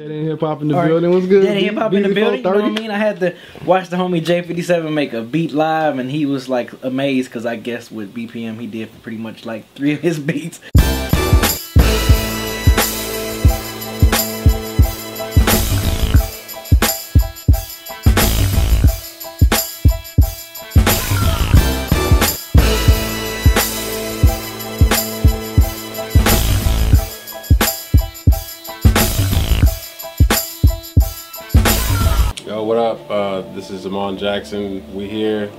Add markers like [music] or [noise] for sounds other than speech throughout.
Dead End Hip Hop in the right. building was good. Dead End Hip Hop in the building. You know what I mean? I had to watch the homie J57 make a beat live, and he was like amazed because I guess with BPM he did for pretty much like three of his [laughs] beats. Yo, what up? Uh, this is Amon Jackson. We here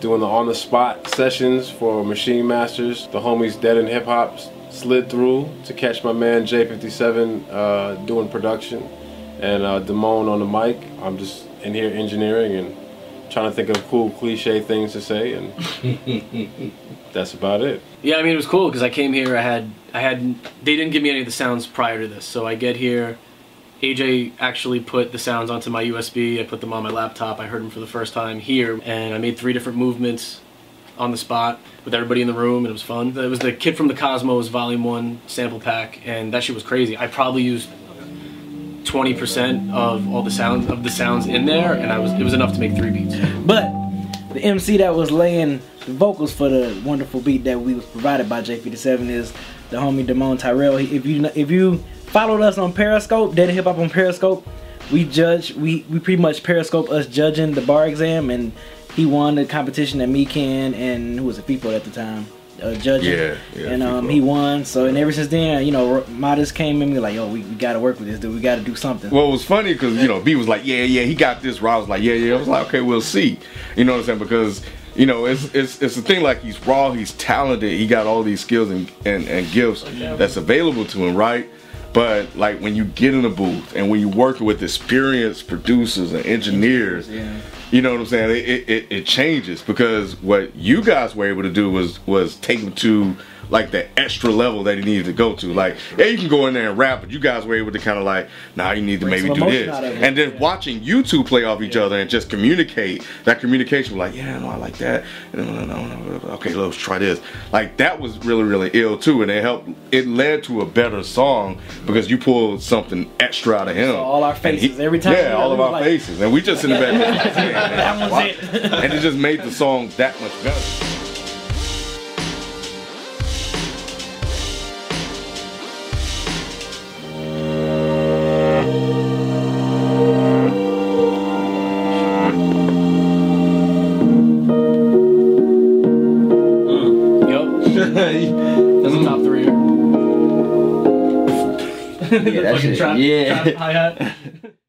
doing the on the spot sessions for Maschine Masters. The homies Dead End Hip Hop slid through to catch my man J57 uh, doing production and uh, Damone on the mic. I'm just in here engineering and trying to think of cool cliche things to say, and [laughs] that's about it. Yeah, I mean it was cool because I came here. I had I had they didn't give me any of the sounds prior to this, so I get here. AJ actually put the sounds onto my USB. I put them on my laptop. I heard them for the first time here, and I made three different movements on the spot with everybody in the room, and it was fun. It was the Kid from the Cosmos Volume One sample pack, and that shit was crazy. I probably used twenty percent of all the sounds of the sounds in there, and I was it was enough to make three beats. But the MC that was laying the vocals for the wonderful beat that we was provided by J57 is the homie Damone Tyrell. If you if you followed us on Periscope, Dead Hip Hop on Periscope, we judge we we pretty much Periscope us judging the bar exam, and he won the competition that me can and who was it people at the time. Uh, judging Yeah, yeah, and um, he won. So and ever since then, you know, Modest came in me like, yo, we, we got to work with this dude. We got to do something. Well, it was funny because you know B was like, yeah, yeah, he got this. Raw was like, yeah, yeah. I was like, okay, we'll see. You know what I'm saying? Because you know, it's it's it's a thing. Like he's raw, he's talented, he got all these skills and and, and gifts that's available to him, right? But like when you get in a booth and when you work with experienced producers and engineers, Yeah. you know what I'm saying? It, it, it, changes because what you guys were able to do was was take him to like the extra level that he needed to go to. Like, yeah, you can go in there and rap, but you guys were able to kind of like, nah, you need to Bring maybe do this. out of it. And then watching you two play off each other and just communicate, that communication was like, yeah, no, I like that. And then, no, no, no, okay, let's try this. Like, that was really, really ill too. And it helped, it led to a better song because you pulled something extra out of him. all our And he- faces, every time, Yeah, all of our like- faces. And we just in the back. [laughs] That was it. and it just made the song that much better. Yeah, that Fucking shit. trap- Yeah. trap hi-hat. [laughs]